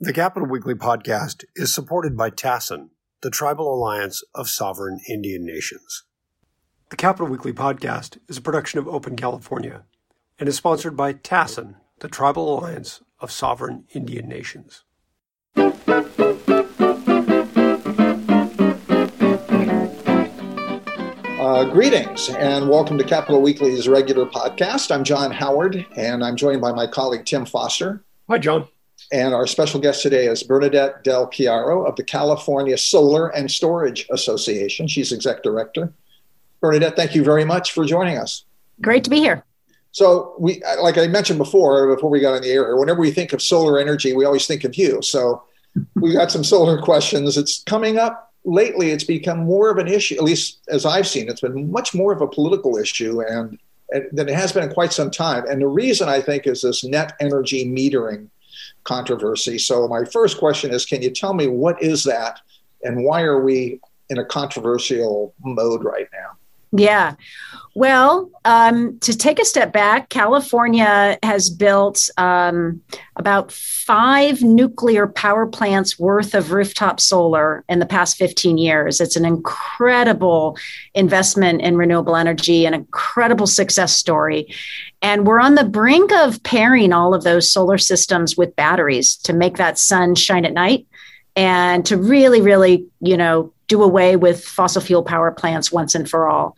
The Capitol Weekly podcast is supported by TASIN, the Tribal Alliance of Sovereign Indian Nations. The Capitol Weekly podcast is a production of Open California and is sponsored by TASIN, the Tribal Alliance of Sovereign Indian Nations. Uh, greetings and welcome to Capitol Weekly's regular podcast. I'm John Howard and I'm joined by my colleague Tim Foster. Hi, John. And our special guest today is Bernadette Del Chiaro of the California Solar and Storage Association. She's exec director. Bernadette, thank you very much for joining us. Great to be here. So, we, like I mentioned before, before we got on the air, whenever we think of solar energy, we always think of you. So, we got some solar questions. It's coming up lately. It's become more of an issue, at least as I've seen. It's been much more of a political issue, and, and than it has been in quite some time. And the reason I think is this net energy metering controversy. So, my first question is Can you tell me what is that and why are we in a controversial mode right now? Yeah. Well, um, to take a step back, California has built um, about five nuclear power plants worth of rooftop solar in the past 15 years. It's an incredible investment in renewable energy, an incredible success story. And we're on the brink of pairing all of those solar systems with batteries to make that sun shine at night and to really, really, you know, do away with fossil fuel power plants once and for all.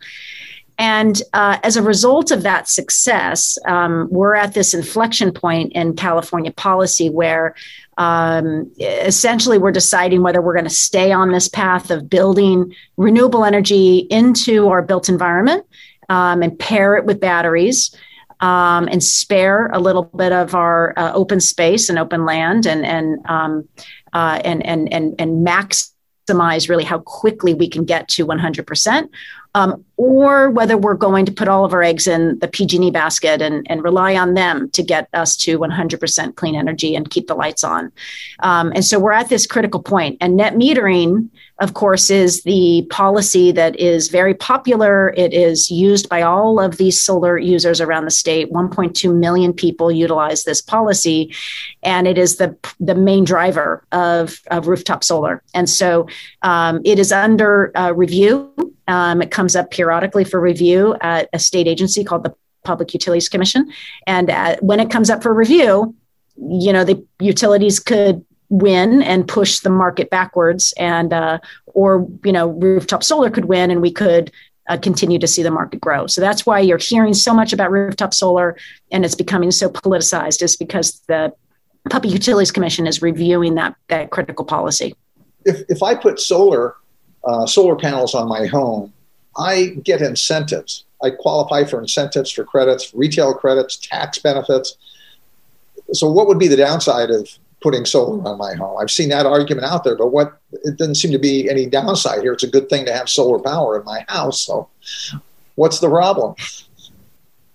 And uh, as a result of that success, um, we're at this inflection point in California policy where um, essentially we're deciding whether we're going to stay on this path of building renewable energy into our built environment um, and pair it with batteries. Um, and spare a little bit of our uh, open space and open land and and um, uh, and and and and max maximize really how quickly we can get to 100%, um, or whether we're going to put all of our eggs in the PG&E basket and, and rely on them to get us to 100% clean energy and keep the lights on. Um, and so we're at this critical. And net metering, of course, is the policy that is very popular. It is used by all of these solar users around the state. 1.2 million people utilize this policy, and it is the, the main driver of, of rooftop solar. And so um, it is under uh, review um, it comes up periodically for review at a state agency called the Public Utilities Commission. And uh, when it comes up for review, you know, the utilities could win and push the market backwards and uh, or you know rooftop solar could win and we could uh, continue to see the market grow so that's why you're hearing so much about rooftop solar and it's becoming so politicized is because the public utilities commission is reviewing that that critical policy if, if i put solar uh, solar panels on my home, I get incentives. I qualify for incentives, for credits, retail credits, tax benefits. So, what would be the downside of putting solar on my home? I've seen that argument out there, but what it doesn't seem to be any downside here. It's a good thing to have solar power in my house. So, what's the problem?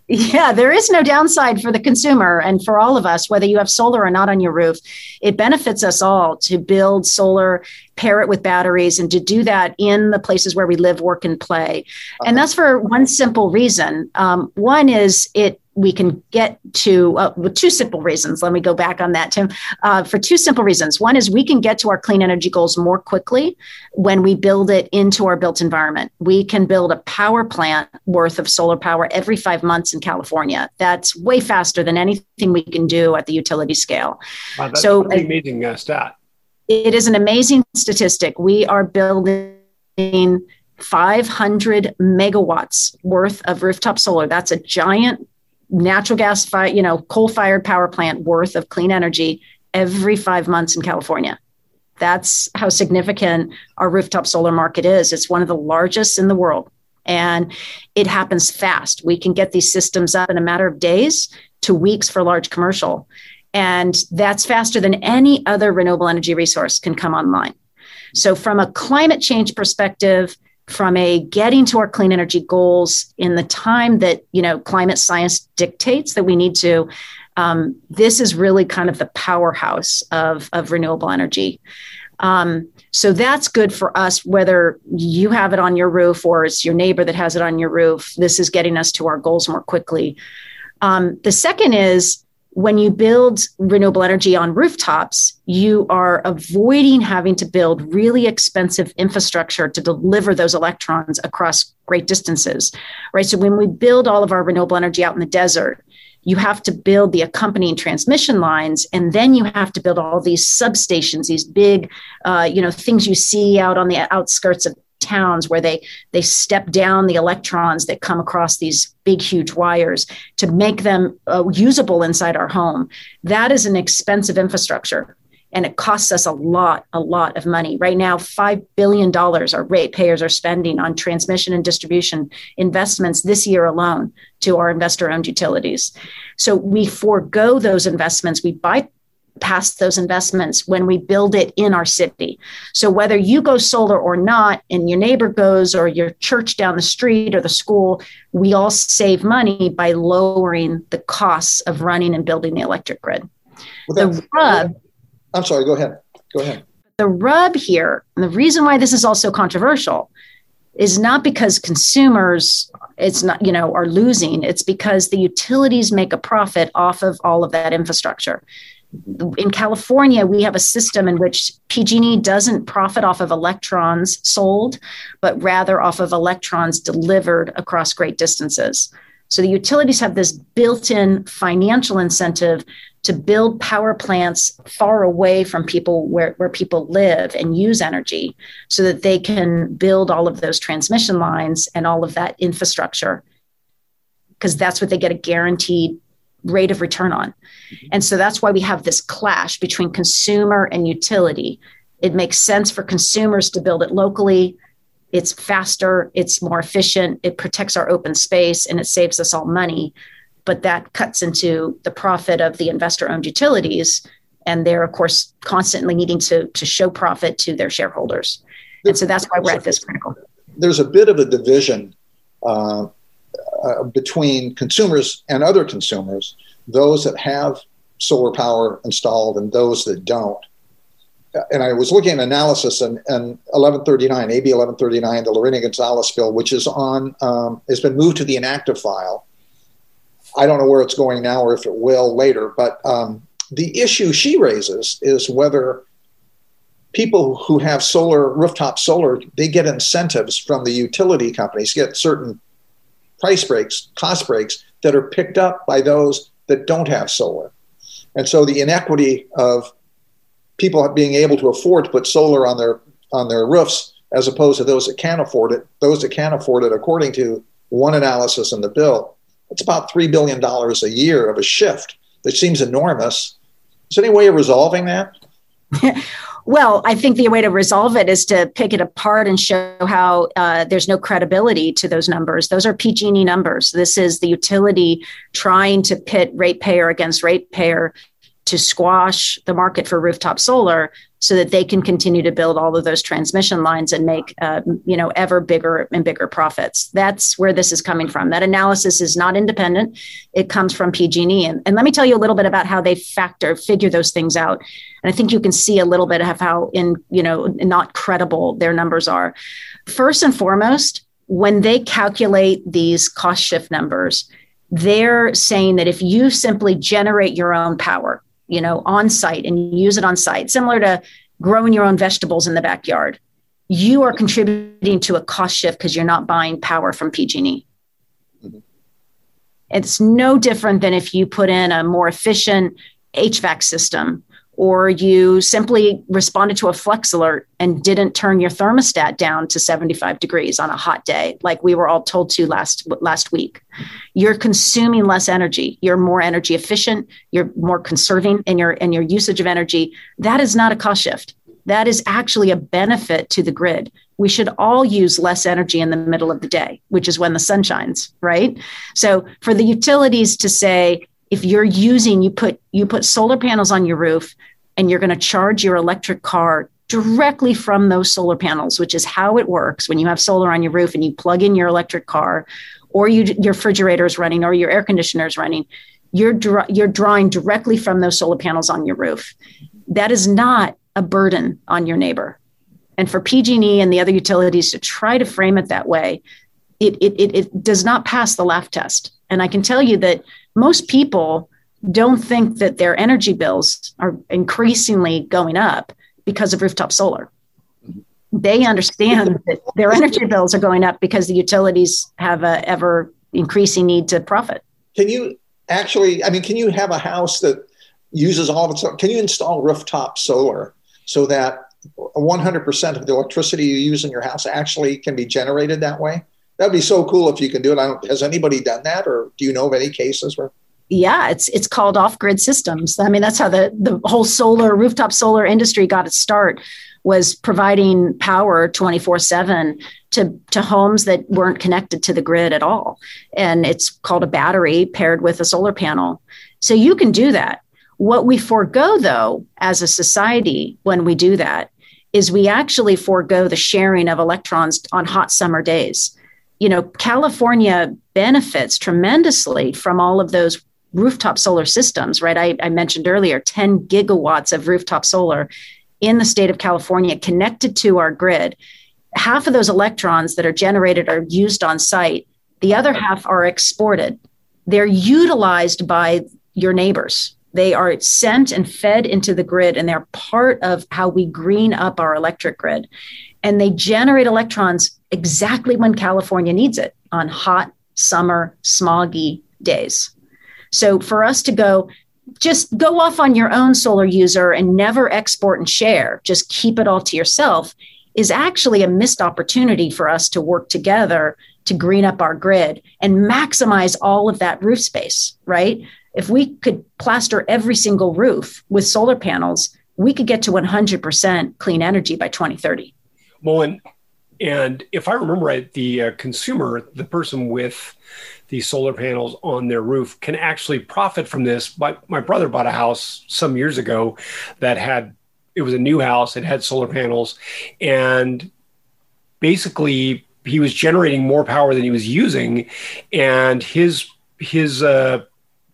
Yeah, there is no downside for the consumer and for all of us, whether you have solar or not on your roof. It benefits us all to build solar, pair it with batteries, and to do that in the places where we live, work, and play. And that's for one simple reason. Um, one is it we can get to uh, with two simple reasons. Let me go back on that, Tim. Uh, for two simple reasons. One is we can get to our clean energy goals more quickly when we build it into our built environment. We can build a power plant worth of solar power every five months in California. That's way faster than anything we can do at the utility scale. Wow, so, amazing uh, stat. It is an amazing statistic. We are building 500 megawatts worth of rooftop solar. That's a giant natural gas, fi- you know, coal fired power plant worth of clean energy every five months in California. That's how significant our rooftop solar market is. It's one of the largest in the world. And it happens fast. We can get these systems up in a matter of days to weeks for large commercial. And that's faster than any other renewable energy resource can come online. So, from a climate change perspective, from a getting to our clean energy goals in the time that you know climate science dictates that we need to um, this is really kind of the powerhouse of, of renewable energy. Um, so that's good for us whether you have it on your roof or it's your neighbor that has it on your roof. This is getting us to our goals more quickly. Um, the second is when you build renewable energy on rooftops, you are avoiding having to build really expensive infrastructure to deliver those electrons across great distances, right? So when we build all of our renewable energy out in the desert, you have to build the accompanying transmission lines and then you have to build all these substations these big uh, you know things you see out on the outskirts of towns where they they step down the electrons that come across these big huge wires to make them uh, usable inside our home. That is an expensive infrastructure and it costs us a lot a lot of money. Right now 5 billion dollars our ratepayers are spending on transmission and distribution investments this year alone to our investor owned utilities. So we forego those investments. We buy past those investments when we build it in our city. So whether you go solar or not, and your neighbor goes, or your church down the street or the school, we all save money by lowering the costs of running and building the electric grid. Well, the rub. I'm sorry. Go ahead. Go ahead. The rub here, and the reason why this is also controversial, is not because consumers it's not you know are losing it's because the utilities make a profit off of all of that infrastructure in California, we have a system in which PG&E doesn't profit off of electrons sold, but rather off of electrons delivered across great distances. So the utilities have this built-in financial incentive to build power plants far away from people where, where people live and use energy so that they can build all of those transmission lines and all of that infrastructure because that's what they get a guaranteed rate of return on. And so that's why we have this clash between consumer and utility. It makes sense for consumers to build it locally. It's faster, it's more efficient, it protects our open space, and it saves us all money. But that cuts into the profit of the investor owned utilities. And they're, of course, constantly needing to, to show profit to their shareholders. And so that's why we're at this critical. There's a bit of a division uh, uh, between consumers and other consumers, those that have solar power installed and those that don't. And I was looking at analysis and, and 1139, AB 1139, the Lorena Gonzalez bill, which is on, um, has been moved to the inactive file. I don't know where it's going now or if it will later, but um, the issue she raises is whether people who have solar, rooftop solar, they get incentives from the utility companies, get certain price breaks, cost breaks that are picked up by those that don't have solar. And so the inequity of people being able to afford to put solar on their on their roofs as opposed to those that can't afford it, those that can't afford it, according to one analysis in the bill, it's about $3 billion a year of a shift that seems enormous. Is there any way of resolving that? Well, I think the way to resolve it is to pick it apart and show how uh, there's no credibility to those numbers. Those are PG&E numbers. This is the utility trying to pit ratepayer against ratepayer to squash the market for rooftop solar so that they can continue to build all of those transmission lines and make uh, you know ever bigger and bigger profits. That's where this is coming from. That analysis is not independent. It comes from pg&e and, and let me tell you a little bit about how they factor figure those things out. And i think you can see a little bit of how in you know not credible their numbers are. First and foremost when they calculate these cost shift numbers they're saying that if you simply generate your own power you know, on site and use it on site, similar to growing your own vegetables in the backyard. You are contributing to a cost shift because you're not buying power from PG&E. Mm-hmm. It's no different than if you put in a more efficient HVAC system or you simply responded to a flex alert and didn't turn your thermostat down to 75 degrees on a hot day like we were all told to last last week. You're consuming less energy. You're more energy efficient. You're more conserving in your in your usage of energy. That is not a cost shift. That is actually a benefit to the grid. We should all use less energy in the middle of the day which is when the sun shines right? So for the utilities to say if you're using you put you put solar panels on your roof and you're going to charge your electric car directly from those solar panels which is how it works. When you have solar on your roof and you plug in your electric car or you, your refrigerator is running or your air conditioner is running you're you're drawing directly from those solar panels on your roof. That is not a burden on your neighbor. And for pg&e and the other utilities to try to frame it that way it, it, it, it does not pass the laugh test. And i can tell you that most people don't think that their energy bills are increasingly going up because of rooftop solar. They understand that their energy bills are going up because the utilities have a ever increasing need to profit. Can you actually, I mean, can you have a house that uses all of its, can you install rooftop solar so that 100% of the electricity you use in your house actually can be generated that way? That'd be so cool if you can do it. has anybody done that, or do you know of any cases where? Yeah, it's it's called off-grid systems. I mean, that's how the the whole solar rooftop solar industry got its start was providing power 24/7 to to homes that weren't connected to the grid at all. And it's called a battery paired with a solar panel. So you can do that. What we forego though as a society when we do that is we actually forego the sharing of electrons on hot summer days. You know, California benefits tremendously from all of those rooftop solar systems, right? I, I mentioned earlier 10 gigawatts of rooftop solar in the state of California connected to our grid. Half of those electrons that are generated are used on site, the other half are exported. They're utilized by your neighbors. They are sent and fed into the grid, and they're part of how we green up our electric grid. And they generate electrons exactly when California needs it on hot, summer, smoggy days. So for us to go, just go off on your own solar user and never export and share, just keep it all to yourself, is actually a missed opportunity for us to work together to green up our grid and maximize all of that roof space, right? If we could plaster every single roof with solar panels, we could get to 100% clean energy by 2030. Well, and, and if I remember right, the uh, consumer, the person with the solar panels on their roof can actually profit from this. My, my brother bought a house some years ago that had, it was a new house, it had solar panels, and basically he was generating more power than he was using. And his, his, uh,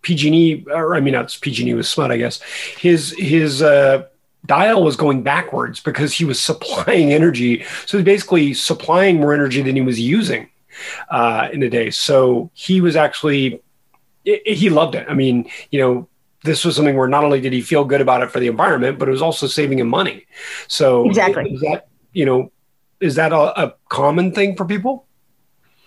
PG&E, or I mean, not PG&E was SMUD, I guess. His his uh, dial was going backwards because he was supplying energy. So he's basically supplying more energy than he was using uh, in a day. So he was actually, it, he loved it. I mean, you know, this was something where not only did he feel good about it for the environment, but it was also saving him money. So exactly, is that you know, is that a, a common thing for people?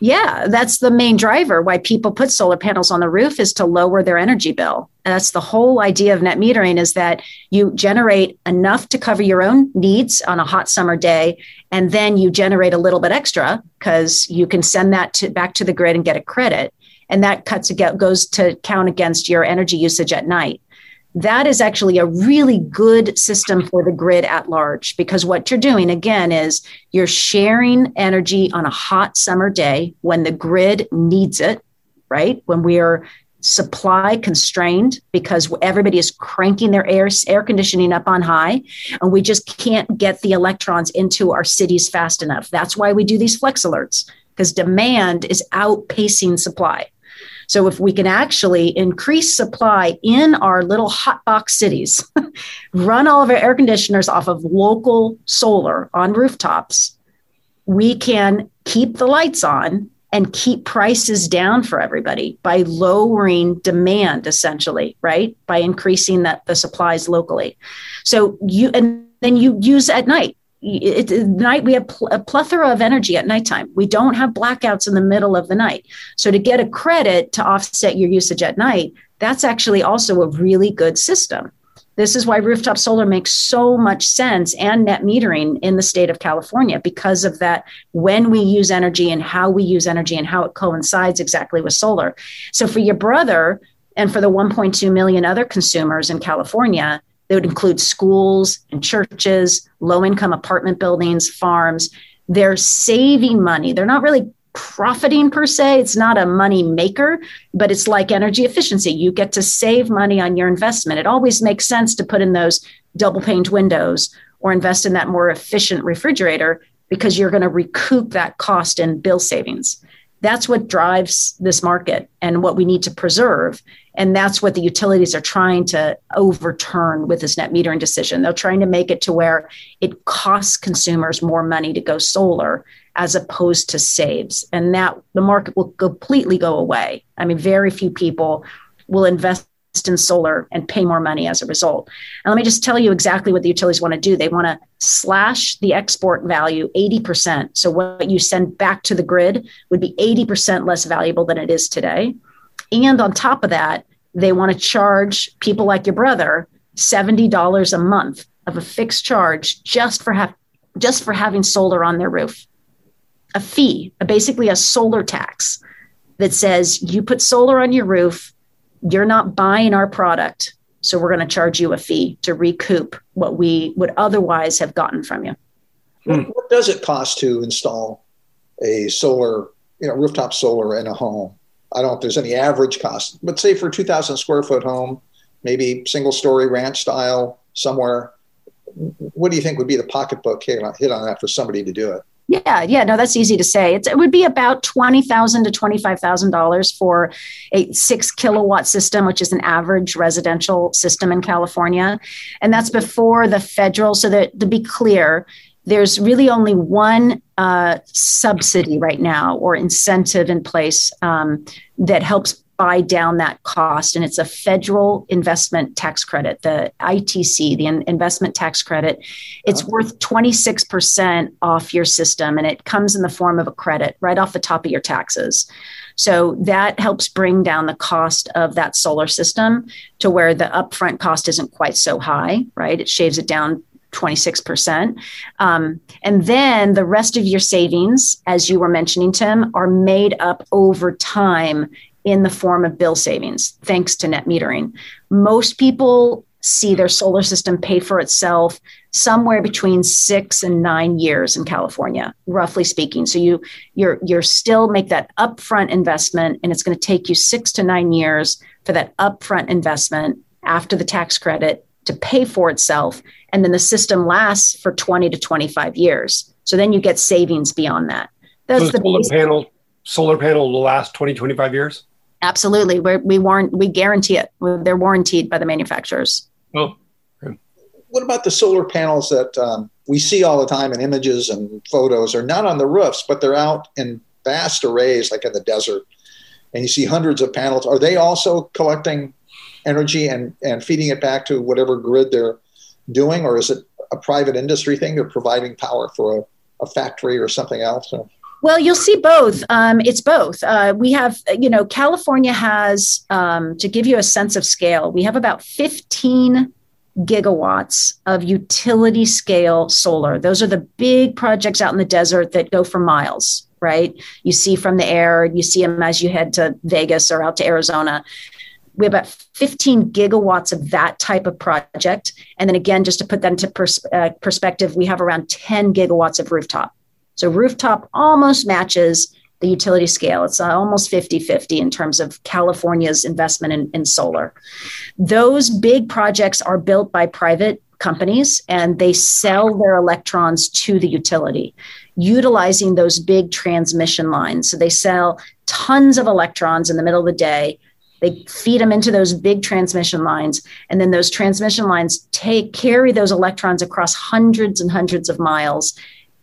Yeah, that's the main driver why people put solar panels on the roof is to lower their energy bill. And that's the whole idea of net metering is that you generate enough to cover your own needs on a hot summer day and then you generate a little bit extra because you can send that to, back to the grid and get a credit and that cuts goes to count against your energy usage at night that is actually a really good system for the grid at large because what you're doing again is you're sharing energy on a hot summer day when the grid needs it, right? When we are supply constrained because everybody is cranking their air air conditioning up on high and we just can't get the electrons into our cities fast enough. That's why we do these flex alerts because demand is outpacing supply. So if we can actually increase supply in our little hot box cities, run all of our air conditioners off of local solar on rooftops, we can keep the lights on and keep prices down for everybody by lowering demand essentially right by increasing that the supplies locally so you and then you use at night it, at night we have pl- a plethora of energy at nighttime. We don't have blackouts in the middle of the night. So to get a credit to offset your usage at night, that's actually also a really good system. This is why rooftop solar makes so much sense and net metering in the state of California because of that when we use energy and how we use energy and how it coincides exactly with solar. So for your brother and for the 1.2 million other consumers in California, that would include schools and churches, low income apartment buildings, farms. They're saving money. They're not really profiting per se. It's not a money maker, but it's like energy efficiency. You get to save money on your investment. It always makes sense to put in those double paned windows or invest in that more efficient refrigerator because you're going to recoup that cost in bill savings. That's what drives this market and what we need to preserve. And that's what the utilities are trying to overturn with this net metering decision. They're trying to make it to where it costs consumers more money to go solar as opposed to saves. And that the market will completely go away. I mean, very few people will invest in solar and pay more money as a result. And let me just tell you exactly what the utilities want to do. They want to slash the export value 80%. So what you send back to the grid would be 80% less valuable than it is today. And on top of that, they want to charge people like your brother $70 a month of a fixed charge just for have just for having solar on their roof. A fee, basically a solar tax that says you put solar on your roof, you're not buying our product. So we're going to charge you a fee to recoup what we would otherwise have gotten from you. Hmm. What, what does it cost to install a solar, you know, rooftop solar in a home? I don't know if there's any average cost, but say for a 2,000 square foot home, maybe single story ranch style somewhere, what do you think would be the pocketbook hit on, hit on that for somebody to do it? Yeah, yeah, no, that's easy to say. It's, it would be about twenty thousand to twenty five thousand dollars for a six kilowatt system, which is an average residential system in California, and that's before the federal. So that to be clear, there's really only one uh, subsidy right now or incentive in place um, that helps buy down that cost. And it's a federal investment tax credit, the ITC, the investment tax credit. It's worth 26% off your system, and it comes in the form of a credit right off the top of your taxes. So that helps bring down the cost of that solar system to where the upfront cost isn't quite so high, right? It shaves it down 26%. Um, and then the rest of your savings, as you were mentioning, Tim, are made up over time in the form of bill savings, thanks to net metering. Most people see their solar system pay for itself somewhere between six and nine years in California, roughly speaking. So you you're you're still make that upfront investment, and it's going to take you six to nine years for that upfront investment after the tax credit to pay for itself, and then the system lasts for 20 to 25 years. So then you get savings beyond that. That's so the solar panel solar panel will last 20 25 years Absolutely. We're, we warrant, we guarantee it. They're warranted by the manufacturers. Oh. Okay. What about the solar panels that um, we see all the time in images and photos? Are not on the roofs, but they're out in vast arrays, like in the desert, and you see hundreds of panels. Are they also collecting energy and, and feeding it back to whatever grid they're doing, or is it a private industry thing? They're providing power for a, a factory or something else? Or? Well, you'll see both. Um, it's both. Uh, we have, you know, California has, um, to give you a sense of scale, we have about 15 gigawatts of utility scale solar. Those are the big projects out in the desert that go for miles, right? You see from the air, you see them as you head to Vegas or out to Arizona. We have about 15 gigawatts of that type of project. And then again, just to put that into pers- uh, perspective, we have around 10 gigawatts of rooftop. So rooftop almost matches the utility scale. It's uh, almost 50 50 in terms of California's investment in, in solar. Those big projects are built by private companies and they sell their electrons to the utility utilizing those big transmission lines. So they sell tons of electrons in the middle of the day. They feed them into those big transmission lines, and then those transmission lines take carry those electrons across hundreds and hundreds of miles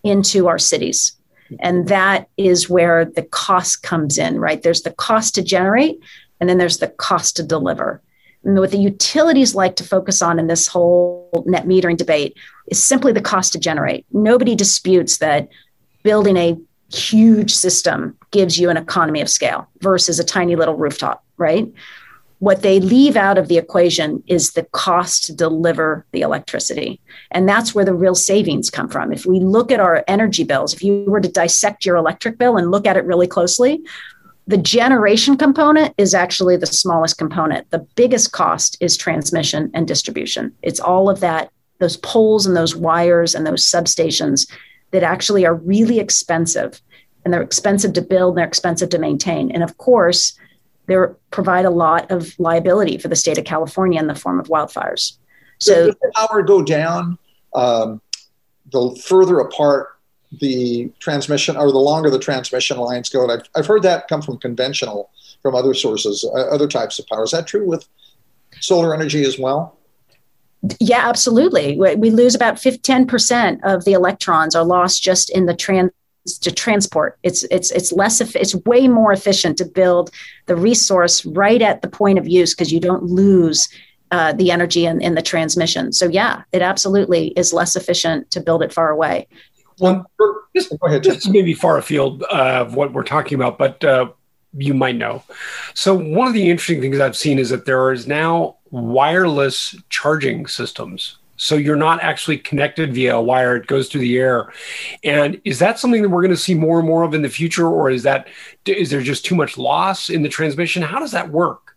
into our cities. And that is where the cost comes in, right? There's the cost to generate, and then there's the cost to deliver. And what the utilities like to focus on in this whole net metering debate is simply the cost to generate. Nobody disputes that building a huge system gives you an economy of scale versus a tiny little rooftop, right? What they leave out of the equation is the cost to deliver the electricity. And that's where the real savings come from. If we look at our energy bills, if you were to dissect your electric bill and look at it really closely, the generation component is actually the smallest component. The biggest cost is transmission and distribution. It's all of that, those poles and those wires and those substations that actually are really expensive. And they're expensive to build, and they're expensive to maintain. And of course, they provide a lot of liability for the state of California in the form of wildfires. So, does the power go down um, the further apart the transmission or the longer the transmission lines go? And I've, I've heard that come from conventional, from other sources, uh, other types of power. Is that true with solar energy as well? Yeah, absolutely. We lose about 10% of the electrons are lost just in the trans to transport. It's it's it's less it's way more efficient to build the resource right at the point of use because you don't lose uh, the energy in, in the transmission. So yeah, it absolutely is less efficient to build it far away. Well, this, go ahead. This may be far afield uh, of what we're talking about, but uh, you might know. So one of the interesting things I've seen is that there is now wireless charging systems. So you're not actually connected via a wire; it goes through the air. And is that something that we're going to see more and more of in the future, or is that is there just too much loss in the transmission? How does that work?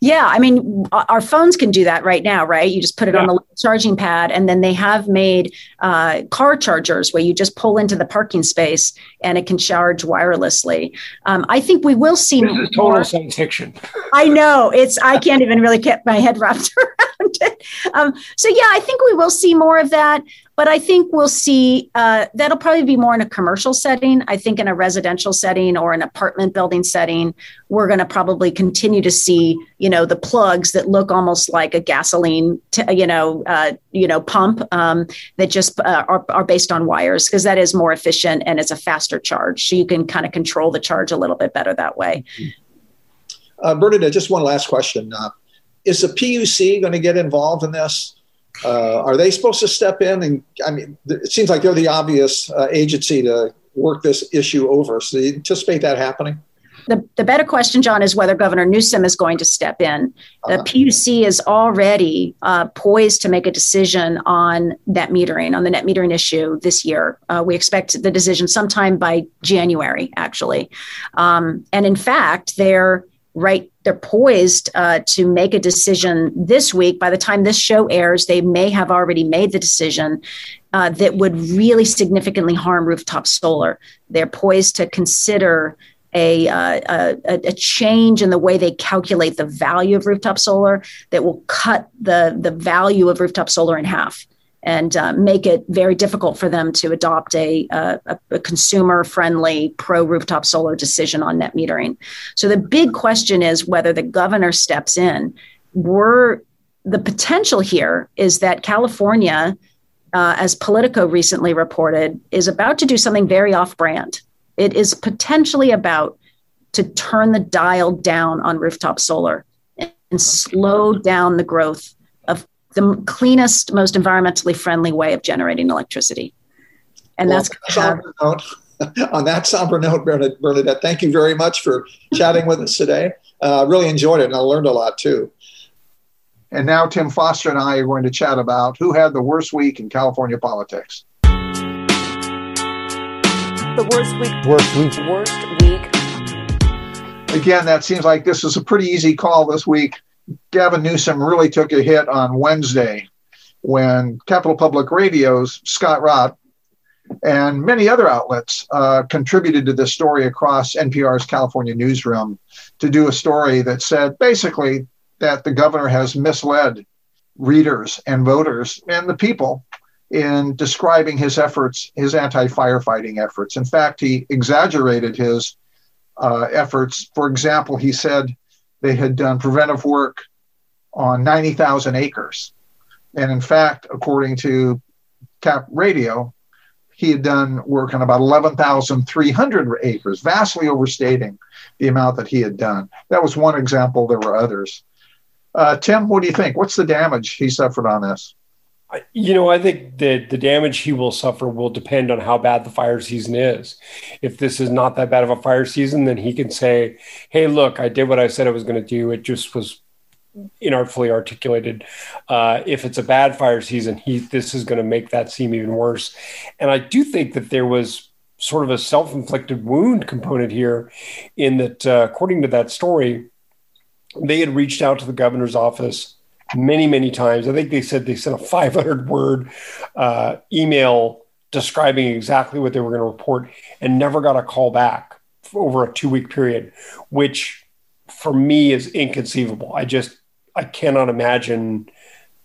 Yeah, I mean, our phones can do that right now, right? You just put it yeah. on the charging pad, and then they have made uh, car chargers where you just pull into the parking space and it can charge wirelessly. Um, I think we will see this is total science fiction. I know it's. I can't even really get my head wrapped around it. Um, so yeah, I think we will see more of that. But I think we'll see uh, that'll probably be more in a commercial setting. I think in a residential setting or an apartment building setting, we're going to probably continue to see, you know, the plugs that look almost like a gasoline, t- you know, uh, you know, pump um, that just uh, are, are based on wires because that is more efficient and it's a faster charge. So you can kind of control the charge a little bit better that way. Uh, Bernadette, just one last question. Uh, is the PUC going to get involved in this? Uh, are they supposed to step in? And I mean, it seems like they're the obvious uh, agency to work this issue over. So, do you anticipate that happening? The, the better question, John, is whether Governor Newsom is going to step in. The uh-huh. PUC is already uh, poised to make a decision on net metering, on the net metering issue this year. Uh, we expect the decision sometime by January, actually. Um, and in fact, they're right they're poised uh, to make a decision this week. By the time this show airs they may have already made the decision uh, that would really significantly harm rooftop solar. They're poised to consider a, uh, a, a, change in the way they calculate the value of rooftop solar that will cut the, the value of rooftop solar in half and uh, make it very difficult for them to adopt a, a, a consumer friendly pro rooftop solar decision on net metering. So the big question is whether the governor steps in. We're, the potential here is that California, uh, as Politico recently reported, is about to do something very off brand. It is potentially about to turn the dial down on rooftop solar and slow down the growth the cleanest, most environmentally friendly way of generating electricity. And well, that's somber note, on that somber note, Bernadette, thank you very much for chatting with us today. I uh, really enjoyed it and I learned a lot too. And now Tim Foster and I are going to chat about who had the worst week in California politics. The worst week. Worst week. Worst week. Again, that seems like this is a pretty easy call this week. Gavin Newsom really took a hit on Wednesday when Capital Public Radio's Scott Rodd and many other outlets uh, contributed to this story across NPR's California newsroom to do a story that said basically that the governor has misled readers and voters and the people in describing his efforts, his anti firefighting efforts. In fact, he exaggerated his uh, efforts. For example, he said they had done preventive work on 90,000 acres. And in fact, according to Cap Radio, he had done work on about 11,300 acres, vastly overstating the amount that he had done. That was one example. There were others. Uh, Tim, what do you think? What's the damage he suffered on this? You know, I think that the damage he will suffer will depend on how bad the fire season is. If this is not that bad of a fire season, then he can say, "Hey, look, I did what I said I was going to do. It just was inartfully articulated. Uh, if it's a bad fire season, he this is going to make that seem even worse." And I do think that there was sort of a self-inflicted wound component here, in that, uh, according to that story, they had reached out to the governor's office many, many times. I think they said they sent a 500 word uh, email describing exactly what they were going to report and never got a call back over a two week period, which for me is inconceivable. I just, I cannot imagine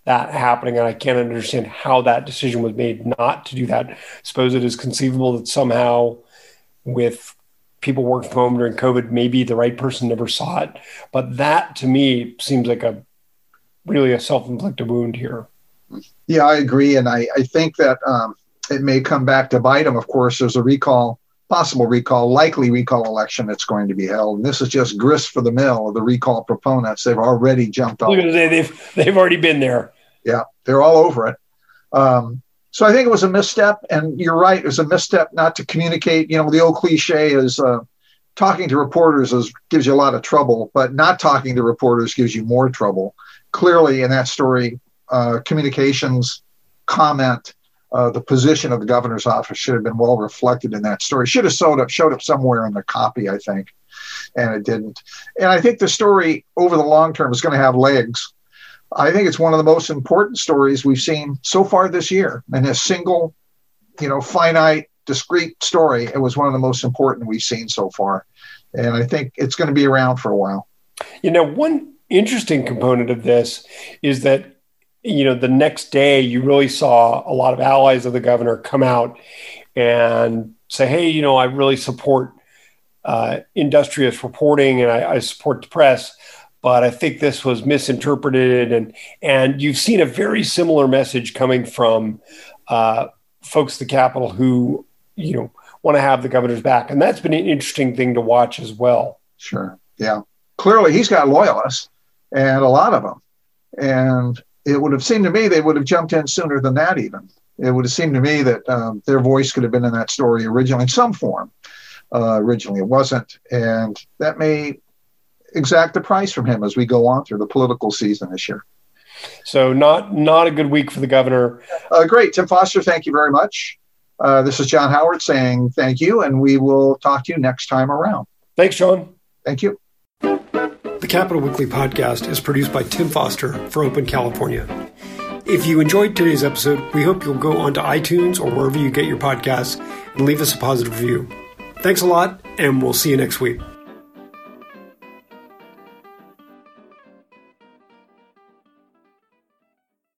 that happening and I can't understand how that decision was made not to do that. I suppose it is conceivable that somehow with people working from home during COVID, maybe the right person never saw it. But that to me seems like a really a self-inflicted wound here. Yeah, I agree, and I, I think that um, it may come back to bite him. Of course, there's a recall, possible recall, likely recall election that's going to be held. And this is just grist for the mill of the recall proponents. They've already jumped off. They've, they've already been there. Yeah, they're all over it. Um, so I think it was a misstep. And you're right, it was a misstep not to communicate. You know, the old cliche is uh, talking to reporters is, gives you a lot of trouble, but not talking to reporters gives you more trouble. Clearly, in that story, uh, communications, comment, uh, the position of the governor's office should have been well reflected in that story. Should have showed up, showed up somewhere in the copy, I think, and it didn't. And I think the story over the long term is going to have legs. I think it's one of the most important stories we've seen so far this year. In a single, you know, finite, discrete story, it was one of the most important we've seen so far. And I think it's going to be around for a while. You know, one interesting component of this is that you know, the next day you really saw a lot of allies of the governor come out and say, hey, you know, I really support uh, industrious reporting and I, I, support the press, but I think this was misinterpreted. And, and you've seen a very similar message coming from uh, folks at the Capitol who, you know, want to have the governor's back. And that's been an interesting thing to watch as well. Sure. Yeah. Clearly, he's got loyalists and a lot of them. And it would have seemed to me they would have jumped in sooner than that, even. It would have seemed to me that um, their voice could have been in that story originally in some form. Uh, originally, it wasn't. And that may exact the price from him as we go on through the political season this year. So, not not a good week for the governor. Uh, great, Tim Foster. Thank you very much. Uh, this is John Howard saying thank you, and we will talk to you next time around. Thanks, John. Thank you. The Capitol Weekly podcast is produced by Tim Foster for Open California. If you enjoyed today's episode, we hope you'll go onto iTunes or wherever you get your podcasts and leave us a positive review. Thanks a lot, and we'll see you next week.